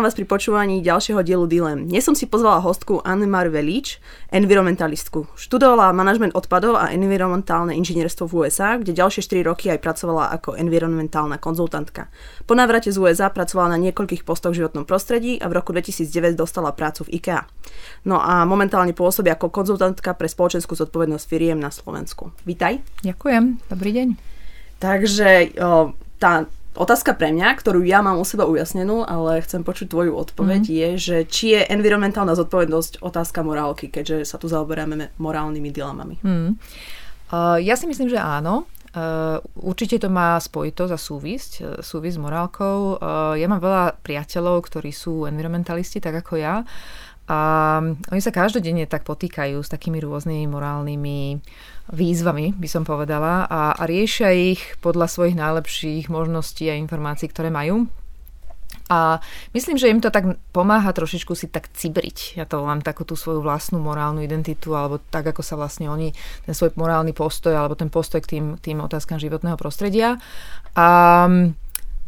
vítam vás pri počúvaní ďalšieho dielu Dilem. Dnes som si pozvala hostku Anne-Mar Velič, environmentalistku. Študovala manažment odpadov a environmentálne inžinierstvo v USA, kde ďalšie 4 roky aj pracovala ako environmentálna konzultantka. Po návrate z USA pracovala na niekoľkých postoch v životnom prostredí a v roku 2009 dostala prácu v IKEA. No a momentálne pôsobí ako konzultantka pre spoločenskú zodpovednosť firiem na Slovensku. Vítaj. Ďakujem, dobrý deň. Takže o, tá Otázka pre mňa, ktorú ja mám u seba ujasnenú, ale chcem počuť tvoju odpoveď, mm. je, že či je environmentálna zodpovednosť otázka morálky, keďže sa tu zaoberáme morálnymi dilemami. Mm. Uh, ja si myslím, že áno. Uh, určite to má spojitosť a súvisť, uh, súvisť s morálkou. Uh, ja mám veľa priateľov, ktorí sú environmentalisti, tak ako ja. A oni sa každodenne tak potýkajú s takými rôznymi morálnymi výzvami, by som povedala, a, a riešia ich podľa svojich najlepších možností a informácií, ktoré majú. A myslím, že im to tak pomáha trošičku si tak cibriť. Ja to mám takú tú svoju vlastnú morálnu identitu, alebo tak, ako sa vlastne oni, ten svoj morálny postoj, alebo ten postoj k tým, tým otázkam životného prostredia. A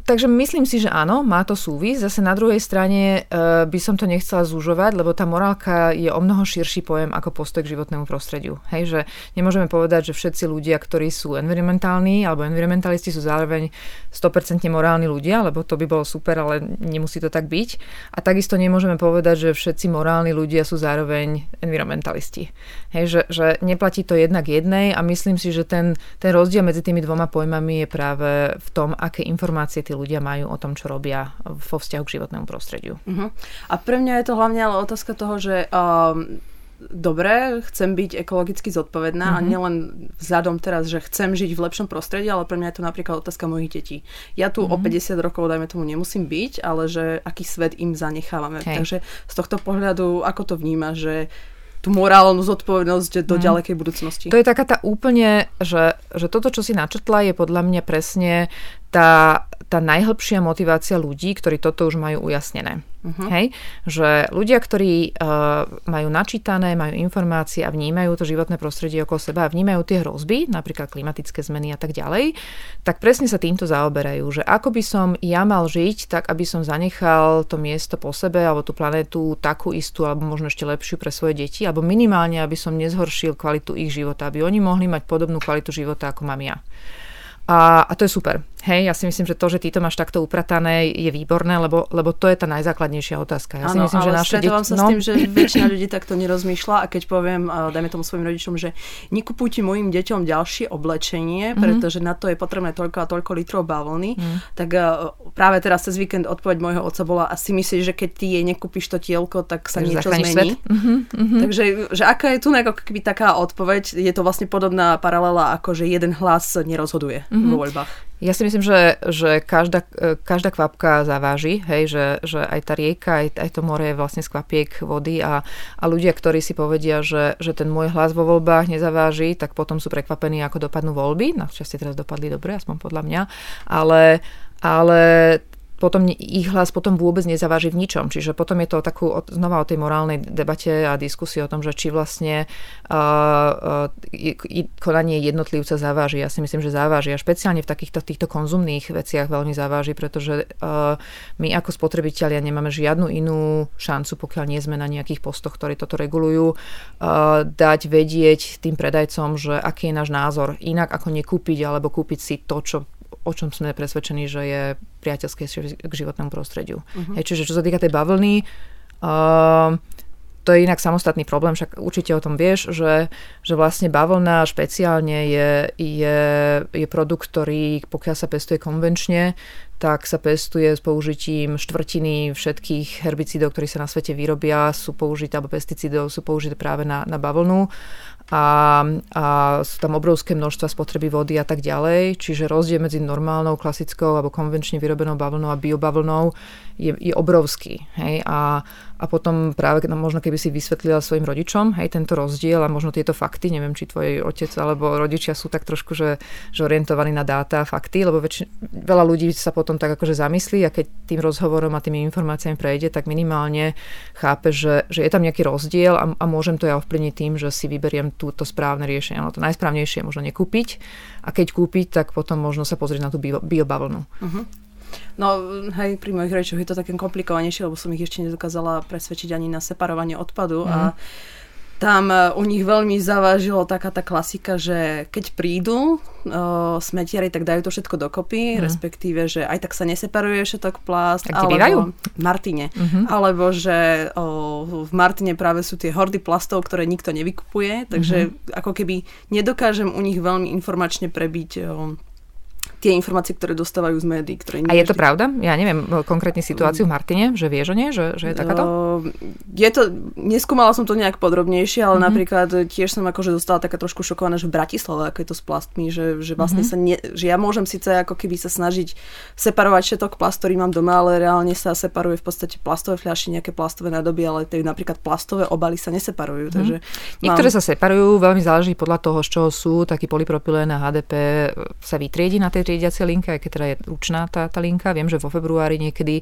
Takže myslím si, že áno, má to súvis. Zase na druhej strane e, by som to nechcela zúžovať, lebo tá morálka je o mnoho širší pojem ako postoj k životnému prostrediu. Hej, že nemôžeme povedať, že všetci ľudia, ktorí sú environmentálni alebo environmentalisti sú zároveň 100% morálni ľudia, lebo to by bolo super, ale nemusí to tak byť. A takisto nemôžeme povedať, že všetci morálni ľudia sú zároveň environmentalisti. Hej, že, že neplatí to jednak jednej a myslím si, že ten, ten rozdiel medzi tými dvoma pojmami je práve v tom, aké informácie tí ľudia majú o tom, čo robia vo vzťahu k životnému prostrediu. Uh-huh. A pre mňa je to hlavne ale otázka toho, že um, dobre, chcem byť ekologicky zodpovedná mm-hmm. a mhm. nielen vzhľadom teraz, že chcem žiť v lepšom prostredí, ale pre mňa je to napríklad otázka mojich detí. Ja tu mm-hmm. o 50 rokov, dajme tomu, nemusím byť, ale že aký svet im zanechávame. Hej. Takže z tohto pohľadu, ako to vníma, že tú morálnu zodpovednosť do mm. ďalekej budúcnosti. To je taká tá úplne, že, že toto, čo si načrtla, je podľa mňa presne tá, tá najhlbšia motivácia ľudí, ktorí toto už majú ujasnené. Uh-huh. Hej? Že ľudia, ktorí uh, majú načítané, majú informácie a vnímajú to životné prostredie okolo seba a vnímajú tie hrozby, napríklad klimatické zmeny a tak ďalej, tak presne sa týmto zaoberajú, že ako by som ja mal žiť, tak aby som zanechal to miesto po sebe alebo tú planetu takú istú alebo možno ešte lepšiu pre svoje deti, alebo minimálne, aby som nezhoršil kvalitu ich života, aby oni mohli mať podobnú kvalitu života, ako mám ja. A, a to je super. Hej, ja si myslím, že to, že ty to máš takto upratané, je výborné, lebo, lebo to je tá najzákladnejšia otázka. Ja ano, si myslím, ale že naše deti... sa no? s tým, že väčšina ľudí takto nerozmýšľa a keď poviem, dajme tomu svojim rodičom, že nekupujte mojim deťom ďalšie oblečenie, mm-hmm. pretože na to je potrebné toľko a toľko litrov bavlny, mm. tak práve teraz cez víkend odpoveď môjho otca bola a si myslíš, že keď ty jej nekúpiš to tielko, tak sa Takže niečo zmení. Mm-hmm, mm-hmm. Takže že aká je tu ako keby taká odpoveď, je to vlastne podobná paralela ako, že jeden hlas nerozhoduje mm-hmm. vo voľbách. Ja si myslím, že, že každá, každá kvapka zaváži, hej, že, že aj tá rieka, aj, aj to more je vlastne z kvapiek vody a, a ľudia, ktorí si povedia, že, že ten môj hlas vo voľbách nezaváži, tak potom sú prekvapení, ako dopadnú voľby. Našťastie teraz dopadli dobre, aspoň podľa mňa. Ale, ale potom ich hlas potom vôbec nezaváži v ničom. Čiže potom je to takú, znova o tej morálnej debate a diskusii o tom, že či vlastne uh, uh, konanie jednotlivca zaváži. Ja si myslím, že zaváži. A špeciálne v takýchto týchto konzumných veciach veľmi zaváži, pretože uh, my ako spotrebitelia nemáme žiadnu inú šancu, pokiaľ nie sme na nejakých postoch, ktorí toto regulujú, uh, dať vedieť tým predajcom, že aký je náš názor. Inak ako nekúpiť alebo kúpiť si to, čo o čom sme presvedčení, že je priateľské k životnému prostrediu. Uh-huh. Hej, čiže čo sa týka tej bavlny, uh, to je inak samostatný problém, však určite o tom vieš, že, že vlastne bavlna špeciálne je, je, je produkt, ktorý pokiaľ sa pestuje konvenčne, tak sa pestuje s použitím štvrtiny všetkých herbicídov, ktorí sa na svete vyrobia, sú použité, alebo pesticídov sú použité práve na, na bavlnu a, a sú tam obrovské množstva spotreby vody a tak ďalej. Čiže rozdiel medzi normálnou, klasickou alebo konvenčne vyrobenou bavlnou a biobavlnou je, je obrovský. Hej? A, a potom práve no, možno keby si vysvetlila svojim rodičom hej, tento rozdiel a možno tieto fakty, neviem, či tvoj otec alebo rodičia sú tak trošku, že, že orientovaní na dáta a fakty, lebo väč- veľa ľudí sa potom tak akože zamyslí a keď tým rozhovorom a tými informáciami prejde, tak minimálne chápe, že, že je tam nejaký rozdiel a, a môžem to ja ovplyvniť tým, že si vyberiem túto správne riešenie. No to najsprávnejšie je možno nekúpiť a keď kúpiť, tak potom možno sa pozrieť na tú biobavlnu. Uh-huh. No, hej, pri mojich rečoch je to také komplikovanejšie, lebo som ich ešte nedokázala presvedčiť ani na separovanie odpadu mm. a mhm. Tam e, u nich veľmi zavážilo taká tá klasika, že keď prídu uh, smetiari, tak dajú to všetko dokopy, mm. respektíve, že aj tak sa neseparuje všetok plast. Tak alebo v Martine. Mm-hmm. Alebo že uh, v Martine práve sú tie hordy plastov, ktoré nikto nevykupuje, takže mm-hmm. ako keby nedokážem u nich veľmi informačne prebiť uh, tie informácie, ktoré dostávajú z médií. Ktoré a je to pravda? Ja neviem konkrétne situáciu v Martine, že vieš o nie, že, že je takáto? Uh, je to, neskúmala som to nejak podrobnejšie, ale mm-hmm. napríklad tiež som akože dostala taká trošku šokovaná, že v Bratislave, ako je to s plastmi, že, že vlastne mm-hmm. sa ne, že ja môžem síce ako keby sa snažiť separovať všetok plast, ktorý mám doma, ale reálne sa separuje v podstate plastové fľaše, nejaké plastové nádoby, ale tie napríklad plastové obaly sa neseparujú. Mm-hmm. Takže Niektoré mám... sa separujú, veľmi záleží podľa toho, z čoho sú. Taký polypropylén a HDP sa vytriedi na tej triediacej linke, aj keď teda je ručná tá, tá linka. Viem, že vo februári niekedy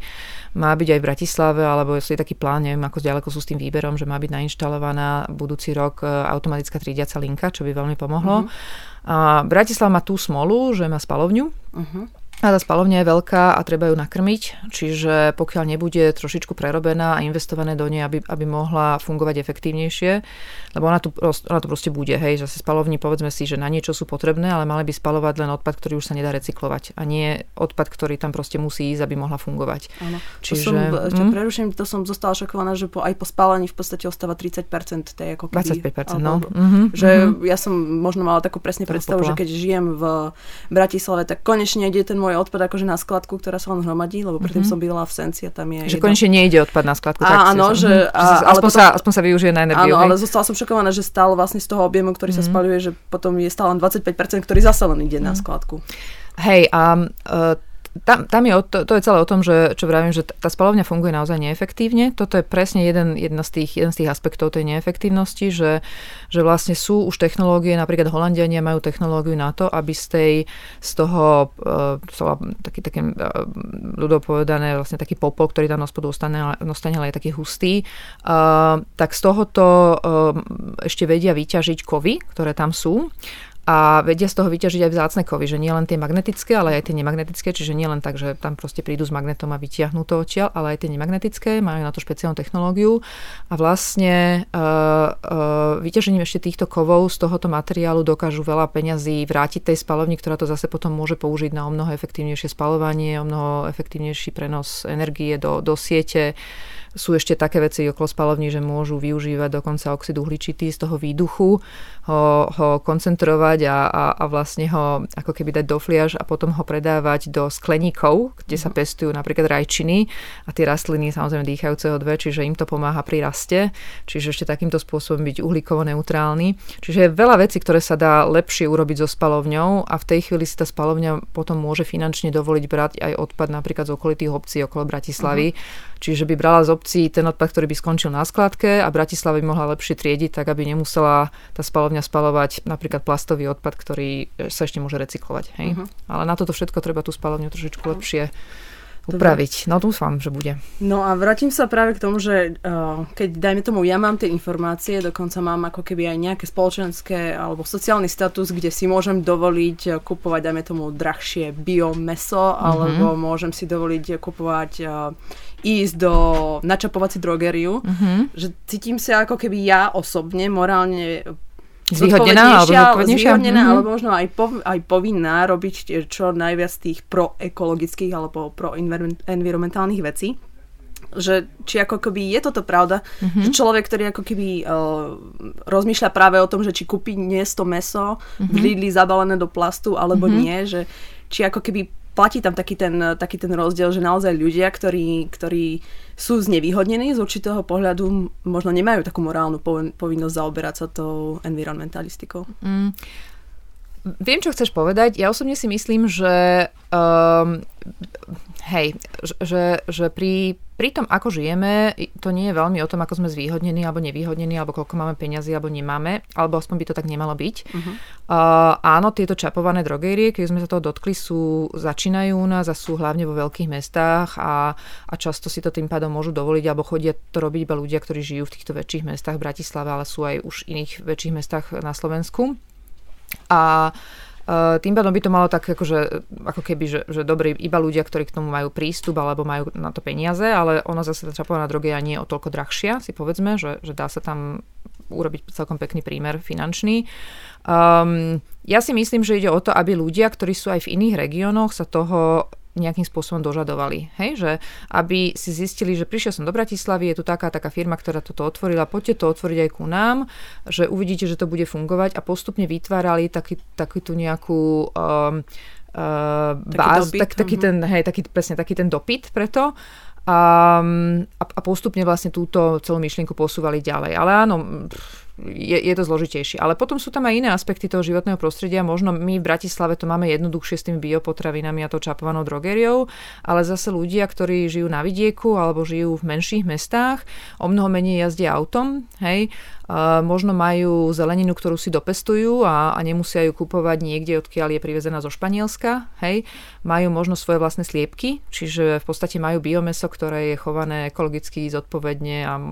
má byť aj v Bratislave, alebo je taký plán, neviem, ako ďaleko sú s tým výberom, že má byť nainštalovaná budúci rok e, automatická triediaca linka, čo by veľmi pomohlo. Uh-huh. A Bratislava má tú smolu, že má spalovňu. Uh-huh. A tá spalovňa je veľká a treba ju nakrmiť, čiže pokiaľ nebude trošičku prerobená a investované do nej, aby, aby mohla fungovať efektívnejšie, lebo ona tu, ona tu proste bude, hej, že sa spalovni povedzme si, že na niečo sú potrebné, ale mali by spalovať len odpad, ktorý už sa nedá recyklovať a nie odpad, ktorý tam proste musí ísť, aby mohla fungovať. Áno. Čiže, to som, hm? preruším, to som zostala šokovaná, že po, aj po spálení v podstate ostáva 30% tej ako keby, 25%, no. Mm-hmm, že mm-hmm. ja som možno mala takú presne predstavu, že keď žijem v Bratislave, tak konečne ide ten môj môj odpad akože na skladku, ktorá sa len hromadí, lebo predtým mm-hmm. som bývala v Senci a tam je... Že jedno... konečne nejde odpad na skladku. A, áno, že... Mhm. A, že aspoň, potom, sa, aspoň sa využije na energiu. Áno, hej? ale zostala som šokovaná, že stále vlastne z toho objemu, ktorý mm-hmm. sa mhm. spaluje, že potom je stále len 25%, ktorý zase len ide mm-hmm. na mhm. skladku. Hej, a uh, tam, tam je, to, to je celé o tom, že, čo vravím, že tá spalovňa funguje naozaj neefektívne. Toto je presne jeden, jeden, z tých, jeden z tých aspektov tej neefektívnosti, že, že vlastne sú už technológie, napríklad Holandiania majú technológiu na to, aby z, tej, z toho, uh, taký, taký uh, ľudopovedané, vlastne taký popol, ktorý tam na spodu ostane, ostane, ale je taký hustý, uh, tak z tohoto uh, ešte vedia vyťažiť kovy, ktoré tam sú a vedia z toho vyťažiť aj vzácne kovy, že nie len tie magnetické, ale aj tie nemagnetické, čiže nie len tak, že tam proste prídu s magnetom a vytiahnú to odtiaľ, ale aj tie nemagnetické, majú na to špeciálnu technológiu a vlastne uh, uh, vyťažením ešte týchto kovov z tohoto materiálu dokážu veľa peňazí vrátiť tej spalovni, ktorá to zase potom môže použiť na o mnoho efektívnejšie spalovanie, o mnoho efektívnejší prenos energie do, do siete. Sú ešte také veci okolo spalovní, že môžu využívať dokonca oxid uhličitý z toho výduchu, ho, ho koncentrovať a, a, a vlastne ho ako keby dať do fliaž a potom ho predávať do skleníkov, kde sa mhm. pestujú napríklad rajčiny a tie rastliny samozrejme dýchajú CO2, čiže im to pomáha pri raste, čiže ešte takýmto spôsobom byť uhlíkovo neutrálny. Čiže je veľa vecí, ktoré sa dá lepšie urobiť so spalovňou a v tej chvíli si tá spalovňa potom môže finančne dovoliť brať aj odpad napríklad z okolitých obcí okolo Bratislavy. Uh-huh. Čiže by brala z obcí ten odpad, ktorý by skončil na skladke a Bratislava by mohla lepšie triediť, tak aby nemusela tá spalovňa spalovať napríklad plastový odpad, ktorý sa ešte môže recyklovať. Hej? Uh-huh. Ale na toto všetko treba tú spalovňu trošičku lepšie upraviť. No dúfam, že bude. No a vrátim sa práve k tomu, že uh, keď dajme tomu ja mám tie informácie, dokonca mám ako keby aj nejaké spoločenské alebo sociálny status, kde si môžem dovoliť uh, kupovať, dajme tomu, drahšie biomeso, mm-hmm. alebo môžem si dovoliť kupovať uh, ísť do načapovať si drogeriu, mm-hmm. že cítim sa ako keby ja osobne morálne Zvýhodnená alebo? Zvýhodnená, mm-hmm. alebo možno aj, po, aj povinná robiť čo najviac tých proekologických alebo proenvironmentálnych vecí. Že či ako keby je toto pravda, mm-hmm. že človek, ktorý ako keby uh, rozmýšľa práve o tom, že či kúpi dnes to meso mm-hmm. v Lidli zabalené do plastu alebo mm-hmm. nie, že či ako keby platí tam taký ten, taký ten rozdiel, že naozaj ľudia, ktorí, ktorí sú znevýhodnení z určitého pohľadu, možno nemajú takú morálnu povinnosť zaoberať sa tou environmentalistikou. Mm. Viem, čo chceš povedať. Ja osobne si myslím, že um, hej, že, že pri, pri tom, ako žijeme, to nie je veľmi o tom, ako sme zvýhodnení alebo nevýhodnení, alebo koľko máme peniazy alebo nemáme, alebo aspoň by to tak nemalo byť. Uh-huh. Uh, áno, tieto čapované drogérie, keď sme sa toho dotkli, sú, začínajú u nás a sú hlavne vo veľkých mestách a, a často si to tým pádom môžu dovoliť, alebo chodia to robiť iba ľudia, ktorí žijú v týchto väčších mestách v Bratislave, ale sú aj už iných väčších mestách na Slovensku. A tým pádom by to malo tak akože, ako keby, že, že dobrý iba ľudia, ktorí k tomu majú prístup alebo majú na to peniaze, ale ono zase tá čapovaná drogia nie je o toľko drahšia, si povedzme, že, že dá sa tam urobiť celkom pekný prímer finančný. Um, ja si myslím, že ide o to, aby ľudia, ktorí sú aj v iných regiónoch, sa toho nejakým spôsobom dožadovali. Hej? Že aby si zistili, že prišiel som do Bratislavy, je tu taká taká firma, ktorá toto otvorila, poďte to otvoriť aj ku nám, že uvidíte, že to bude fungovať a postupne vytvárali taký, taký tú nejakú um, uh, báz, tak, taký uh-huh. ten, hej, taký, presne taký ten dopyt preto. Um, a, a postupne vlastne túto celú myšlienku posúvali ďalej. Ale áno, pff, je, je to zložitejšie. Ale potom sú tam aj iné aspekty toho životného prostredia. Možno my v Bratislave to máme jednoduchšie s tými biopotravinami a to čapovanou drogériou, ale zase ľudia, ktorí žijú na vidieku alebo žijú v menších mestách, o mnoho menej jazdia autom, hej, možno majú zeleninu, ktorú si dopestujú a, a nemusia ju kupovať niekde, odkiaľ je privezená zo Španielska. Hej. Majú možno svoje vlastné sliepky, čiže v podstate majú biomeso, ktoré je chované ekologicky zodpovedne a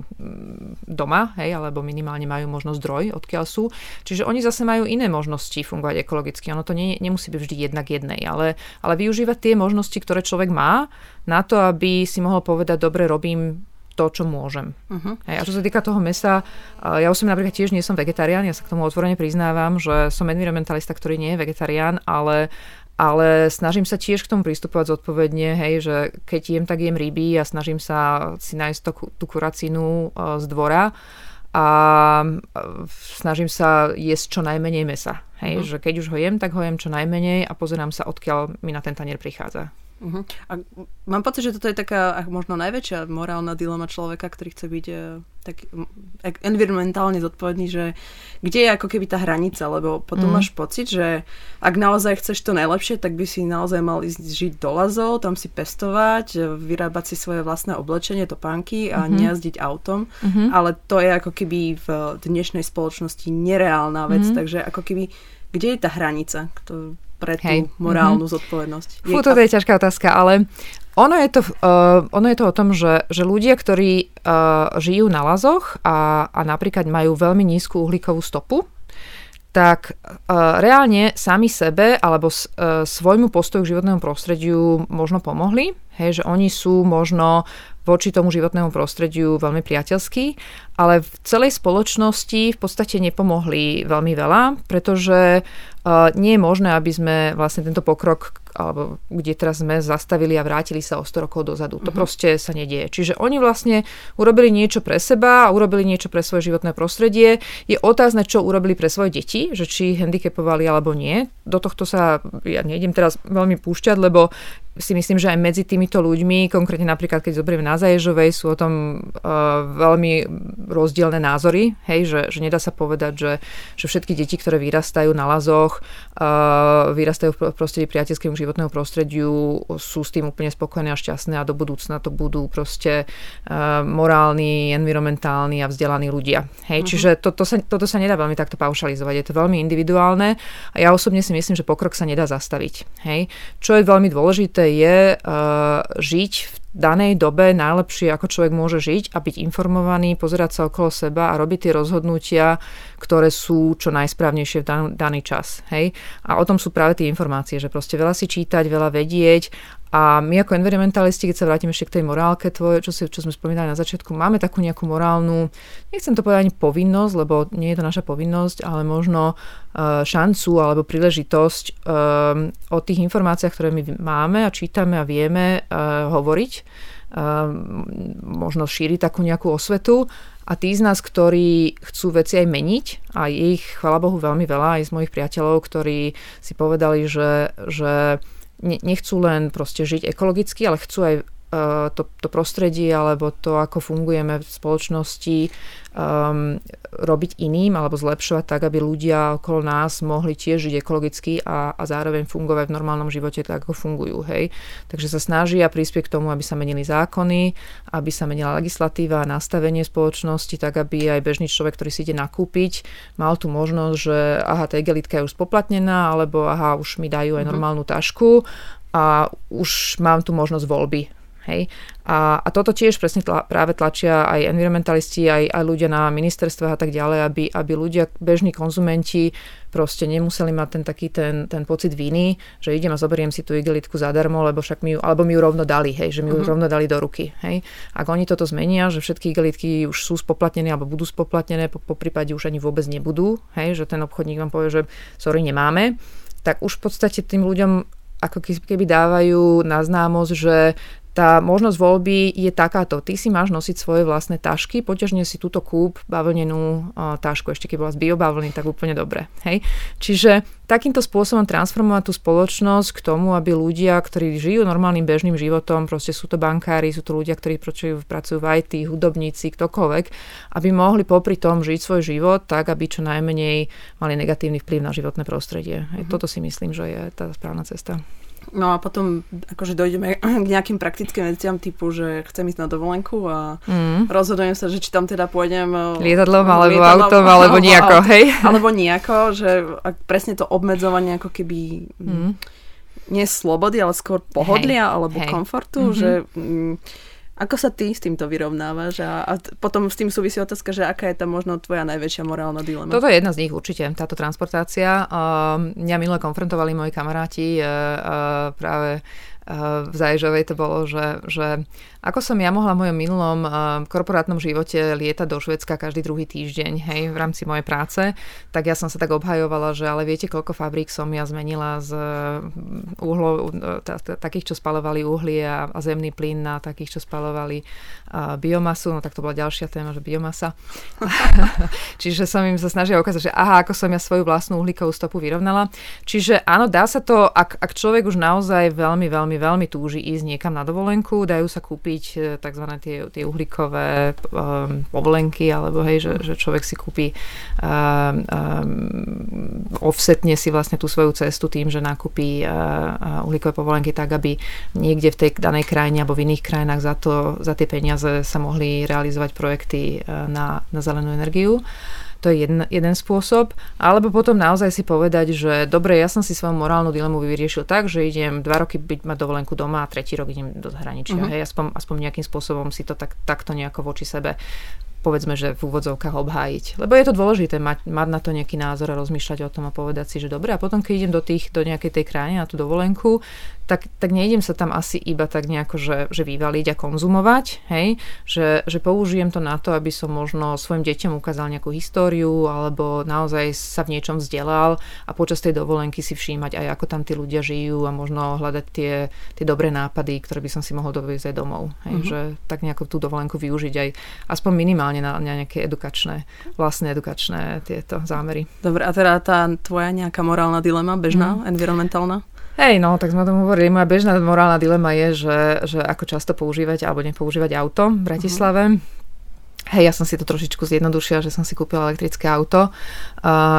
doma, hej, alebo minimálne majú možno zdroj, odkiaľ sú. Čiže oni zase majú iné možnosti fungovať ekologicky. Ono to nie, nemusí byť vždy jednak jednej, ale, ale využívať tie možnosti, ktoré človek má na to, aby si mohol povedať, dobre, robím to, čo môžem. Uh-huh. Hej, a čo sa týka toho mesa, ja osobne napríklad tiež nie som vegetarián, ja sa k tomu otvorene priznávam, že som environmentalista, ktorý nie je vegetarián, ale ale snažím sa tiež k tomu pristupovať zodpovedne, hej, že keď jem, tak jem ryby a snažím sa si nájsť to, tú kuracinu z dvora a snažím sa jesť čo najmenej mesa. Hej, uh-huh. že keď už ho jem, tak ho jem čo najmenej a pozerám sa, odkiaľ mi na ten tanier prichádza. Uh-huh. A mám pocit, že toto je taká možno najväčšia morálna dilema človeka, ktorý chce byť e, tak environmentálne zodpovedný, že kde je ako keby tá hranica, lebo potom mm. máš pocit, že ak naozaj chceš to najlepšie, tak by si naozaj mal ísť žiť do lazov, tam si pestovať, e, vyrábať si svoje vlastné oblečenie, topánky a mm-hmm. nejazdiť autom, mm-hmm. ale to je ako keby v dnešnej spoločnosti nereálna vec, mm-hmm. takže ako keby kde je tá hranica? Pre tú Hej. morálnu mm-hmm. zodpovednosť. Fú, toto je ťažká otázka, ale ono je to, uh, ono je to o tom, že, že ľudia, ktorí uh, žijú na lazoch a, a napríklad majú veľmi nízku uhlíkovú stopu, tak uh, reálne sami sebe alebo s, uh, svojmu postoju k životnému prostrediu možno pomohli. Hej, že oni sú možno voči tomu životnému prostrediu veľmi priateľský, ale v celej spoločnosti v podstate nepomohli veľmi veľa, pretože nie je možné, aby sme vlastne tento pokrok alebo kde teraz sme zastavili a vrátili sa o 100 rokov dozadu. To uh-huh. proste sa nedieje. Čiže oni vlastne urobili niečo pre seba a urobili niečo pre svoje životné prostredie. Je otázne, čo urobili pre svoje deti, že či handicapovali alebo nie. Do tohto sa ja nejdem teraz veľmi púšťať, lebo si myslím, že aj medzi týmito ľuďmi, konkrétne napríklad keď zoberieme na Zaježovej, sú o tom uh, veľmi rozdielne názory, hej, že, že nedá sa povedať, že, že všetky deti, ktoré vyrastajú na lazoch, uh, vyrastajú v prostredí priateľskému životného prostrediu, sú s tým úplne spokojné a šťastné a do budúcna to budú proste uh, morálni, environmentálni a vzdelaní ľudia. Hej, uh-huh. čiže to, to sa, toto sa nedá veľmi takto paušalizovať, je to veľmi individuálne a ja osobne si myslím, že pokrok sa nedá zastaviť. Hej. Čo je veľmi dôležité je uh, žiť v danej dobe najlepšie, ako človek môže žiť a byť informovaný, pozerať sa okolo seba a robiť tie rozhodnutia, ktoré sú čo najsprávnejšie v dan- daný čas. Hej? A o tom sú práve tie informácie, že proste veľa si čítať, veľa vedieť a my ako environmentalisti, keď sa vrátim ešte k tej morálke tvoje, čo, si, čo sme spomínali na začiatku, máme takú nejakú morálnu, nechcem to povedať ani povinnosť, lebo nie je to naša povinnosť, ale možno uh, šancu alebo príležitosť uh, o tých informáciách, ktoré my máme a čítame a vieme uh, hovoriť, možno šíriť takú nejakú osvetu. A tí z nás, ktorí chcú veci aj meniť, a ich, chvala Bohu, veľmi veľa aj z mojich priateľov, ktorí si povedali, že, že nechcú len proste žiť ekologicky, ale chcú aj to, to prostredie alebo to, ako fungujeme v spoločnosti, um, robiť iným alebo zlepšovať tak, aby ľudia okolo nás mohli tiež žiť ekologicky a, a zároveň fungovať v normálnom živote tak, ako fungujú. Hej. Takže sa snažia prispieť k tomu, aby sa menili zákony, aby sa menila legislatíva a nastavenie spoločnosti, tak aby aj bežný človek, ktorý si ide nakúpiť, mal tu možnosť, že aha, tá igelitka je už spoplatnená, alebo aha, už mi dajú aj mhm. normálnu tašku a už mám tu možnosť voľby Hej? A, a toto tiež presne tla, práve tlačia aj environmentalisti, aj, aj ľudia na ministerstvách a tak ďalej, aby, aby ľudia, bežní konzumenti proste nemuseli mať ten taký ten, ten pocit viny, že idem a zoberiem si tú igelitku zadarmo, lebo však mi ju, alebo mi ju rovno dali, hej, že mi ju uh-huh. rovno dali do ruky. Hej. Ak oni toto zmenia, že všetky igelitky už sú spoplatnené alebo budú spoplatnené, po, po prípade už ani vôbec nebudú, hej, že ten obchodník vám povie, že sorry, nemáme, tak už v podstate tým ľuďom ako keby dávajú na známosť, že tá možnosť voľby je takáto. Ty si máš nosiť svoje vlastné tašky, poťažne si túto kúp bavlnenú tašku, ešte keď bola z biobavlny, tak úplne dobre. Hej? Čiže takýmto spôsobom transformovať tú spoločnosť k tomu, aby ľudia, ktorí žijú normálnym bežným životom, proste sú to bankári, sú to ľudia, ktorí pracujú, pracujú v IT, hudobníci, ktokoľvek, aby mohli popri tom žiť svoj život tak, aby čo najmenej mali negatívny vplyv na životné prostredie. Hej? Mm-hmm. Toto si myslím, že je tá správna cesta. No a potom akože dojdeme k nejakým praktickým veciam typu, že chcem ísť na dovolenku a mm. rozhodujem sa, že či tam teda pôjdem e, lietadlom alebo lietadlom, autom alebo, alebo nejako, hej? Alebo nejako, že presne to obmedzovanie ako keby mm. nie slobody, ale skôr pohodlia hej. alebo hej. komfortu, mm-hmm. že mm, ako sa ty s týmto vyrovnávaš? A, a potom s tým súvisí otázka, že aká je tam možno tvoja najväčšia morálna dilema? Toto je jedna z nich určite, táto transportácia. Uh, mňa minule konfrontovali moji kamaráti uh, uh, práve v Zajžovej to bolo, že, že ako som ja mohla v mojom minulom korporátnom živote lietať do Švedska každý druhý týždeň, hej, v rámci mojej práce, tak ja som sa tak obhajovala, že ale viete, koľko fabrík som ja zmenila z uhlov, takých, čo spalovali uhlie a, a zemný plyn na takých, čo spalovali biomasu, no tak to bola ďalšia téma, že biomasa. Čiže som im sa snažila ukázať, že aha, ako som ja svoju vlastnú uhlíkovú stopu vyrovnala. Čiže áno, dá sa to, ak, ak človek už naozaj veľmi, veľmi, veľmi túži ísť niekam na dovolenku, dajú sa kúpiť e, tzv. tie, tie uhlíkové um, povolenky, alebo hej, že, že človek si kúpi um, um, offsetne si vlastne tú svoju cestu tým, že nakúpi uh, uhlíkové povolenky tak, aby niekde v tej danej krajine alebo v iných krajinách za, to, za tie peniaze sa mohli realizovať projekty uh, na, na zelenú energiu. To je jeden, jeden spôsob. Alebo potom naozaj si povedať, že dobre, ja som si svoju morálnu dilemu vyriešil tak, že idem dva roky byť mať dovolenku doma a tretí rok idem do zahraničia. Uh-huh. Hej, aspoň, aspoň nejakým spôsobom si to tak, takto nejako voči sebe povedzme, že v úvodzovkách obhájiť. Lebo je to dôležité mať, mať na to nejaký názor a rozmýšľať o tom a povedať si, že dobre, a potom keď idem do, tých, do nejakej tej krajiny na tú dovolenku, tak, tak nejdem sa tam asi iba tak nejako, že, že vyvaliť a konzumovať, hej? Že, že použijem to na to, aby som možno svojim deťom ukázal nejakú históriu alebo naozaj sa v niečom vzdelal a počas tej dovolenky si všímať aj ako tam tí ľudia žijú a možno hľadať tie, tie dobré nápady, ktoré by som si mohol doviezť aj domov. Hej? Mm-hmm. Že tak nejako tú dovolenku využiť aj aspoň minimálne na, na nejaké edukačné, vlastné edukačné tieto zámery. Dobre, a teda tá tvoja nejaká morálna dilema, bežná, mm. environmentálna? Hej, no, tak sme o tom hovorili. Moja bežná morálna dilema je, že, že ako často používať alebo nepoužívať auto v Bratislave. Uh-huh. Hej, ja som si to trošičku zjednodušila, že som si kúpila elektrické auto,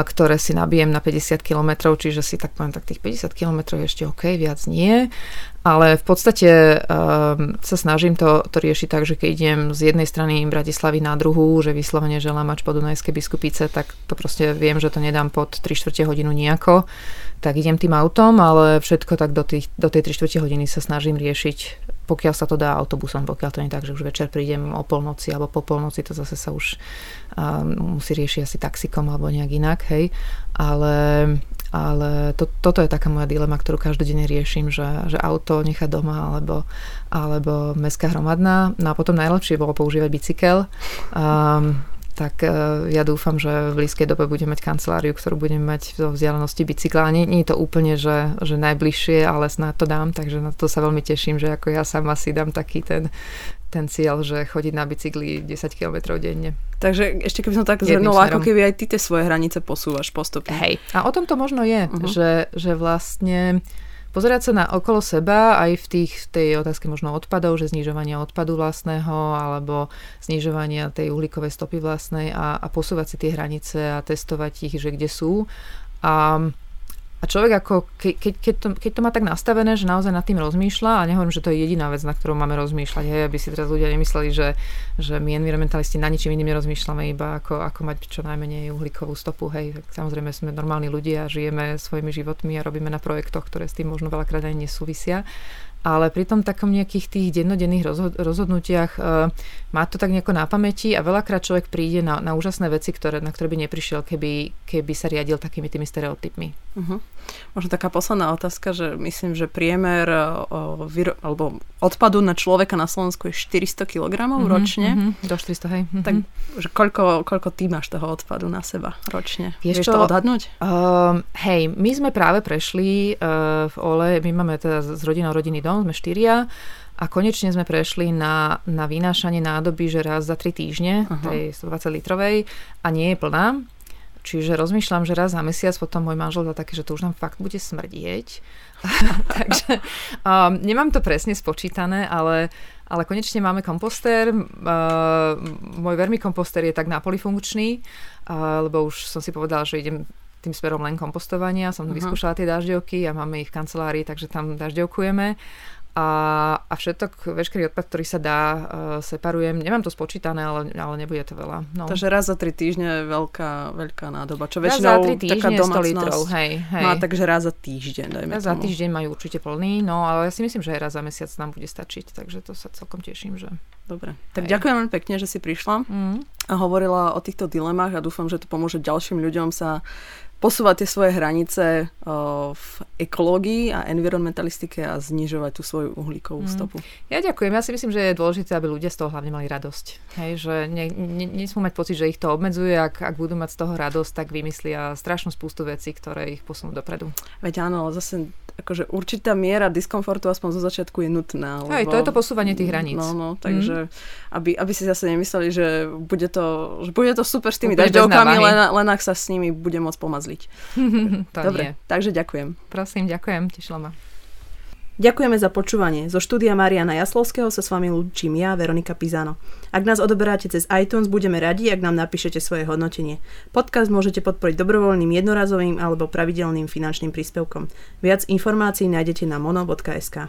ktoré si nabijem na 50 km, čiže si tak poviem, tak tých 50 km je ešte OK, viac nie. Ale v podstate um, sa snažím to, to riešiť tak, že keď idem z jednej strany Bratislavy na druhú, že vyslovene želám mať po Dunajskej biskupice, tak to proste viem, že to nedám pod 3 čtvrte hodinu nejako tak idem tým autom, ale všetko tak do, tých, do tej 3 čtvrte hodiny sa snažím riešiť, pokiaľ sa to dá autobusom, pokiaľ to nie tak, že už večer prídem o polnoci alebo po polnoci, to zase sa už um, musí riešiť asi taxikom alebo nejak inak, hej. Ale, ale to, toto je taká moja dilema, ktorú každodenne riešim, že, že auto nechať doma alebo, alebo mestská hromadná. No a potom najlepšie bolo používať bicykel. Um, tak e, ja dúfam, že v blízkej dobe budem mať kanceláriu, ktorú budem mať zo vzdialenosti bicykla. Nie, nie je to úplne, že, že najbližšie, ale snad to dám, takže na to sa veľmi teším, že ako ja sama si dám taký ten, ten cieľ, že chodiť na bicykli 10 km denne. Takže ešte keby som tak zhrnula, ako keby aj ty tie svoje hranice posúvaš postupne. Hej. A o tom to možno je, uh-huh. že, že vlastne pozerať sa na okolo seba aj v tých, tej otázke možno odpadov, že znižovania odpadu vlastného alebo znižovania tej uhlíkovej stopy vlastnej a, a posúvať si tie hranice a testovať ich, že kde sú. A a človek ako, ke, ke, keď, to, keď to má tak nastavené, že naozaj nad tým rozmýšľa, a nehovorím, že to je jediná vec, na ktorú máme rozmýšľať, hej, aby si teraz ľudia nemysleli, že, že my environmentalisti na ničím iným nerozmýšľame, iba ako, ako mať čo najmenej uhlíkovú stopu. Hej, samozrejme sme normálni ľudia, žijeme svojimi životmi a robíme na projektoch, ktoré s tým možno veľakrát aj nesúvisia ale pri tom takom nejakých tých dennodenných rozhodnutiach uh, má to tak nejako na pamäti a veľakrát človek príde na, na úžasné veci, ktoré, na ktoré by neprišiel, keby, keby sa riadil takými tými stereotypmi. Uh-huh. Možno taká posledná otázka, že myslím, že priemer vyro- alebo odpadu na človeka na Slovensku je 400 kg uh-huh, ročne. Uh-huh, do 400, hej. Uh-huh. Tak že koľko, koľko ty máš toho odpadu na seba ročne? Vieš, Vieš to odhadnúť? Uh, hej, my sme práve prešli uh, v OLE, my máme teda s rodinou rodinný dom, sme štyria a konečne sme prešli na, na vynášanie nádoby, že raz za 3 týždne, uh-huh. tej 120 litrovej a nie je plná. Čiže rozmýšľam, že raz za mesiac potom môj manžel dá také, že to už nám fakt bude smrdieť. Takže um, nemám to presne spočítané, ale, ale konečne máme komposter. Uh, môj vermikomposter je tak napolifunkčný, uh, lebo už som si povedala, že idem tým smerom len kompostovania. Som uh-huh. vyskúšala tie dažďovky a máme ich v kancelárii, takže tam dažďovkujeme a, a všetok, veškerý odpad, ktorý sa dá, uh, separujem. Nemám to spočítané, ale, ale nebude to veľa. No. Takže raz za tri týždne je veľká, veľká nádoba. Čo raz za tri týždne taká 100 litrov, hej, hej. Má takže raz za týždeň, dajme Raz tomu. za týždeň majú určite plný, no ale ja si myslím, že aj raz za mesiac nám bude stačiť, takže to sa celkom teším, že... Dobre, tak hej. ďakujem veľmi pekne, že si prišla mm. a hovorila o týchto dilemách a dúfam, že to pomôže ďalším ľuďom sa posúvať tie svoje hranice v ekológii a environmentalistike a znižovať tú svoju uhlíkovú mm. stopu. Ja ďakujem. Ja si myslím, že je dôležité, aby ľudia z toho hlavne mali radosť. Hej, že ne, ne, nesmú mať pocit, že ich to obmedzuje. Ak, ak budú mať z toho radosť, tak vymyslia strašnú spústu vecí, ktoré ich posunú dopredu. Veď áno, zase akože určitá miera diskomfortu aspoň zo začiatku je nutná. Lebo... Aj, to je to posúvanie tých hraníc. No, no, takže mm. aby, aby si zase nemysleli, že bude to, že bude to super s tými dažďovkami, len, len ak sa s nimi bude môcť pomazliť. Dobre, nie. takže ďakujem. Prosím, ďakujem, tešila ma. Ďakujeme za počúvanie. Zo štúdia Mariana Jaslovského sa s vami ľúčim ja, Veronika Pizano. Ak nás odoberáte cez iTunes, budeme radi, ak nám napíšete svoje hodnotenie. Podcast môžete podporiť dobrovoľným jednorazovým alebo pravidelným finančným príspevkom. Viac informácií nájdete na mono.sk.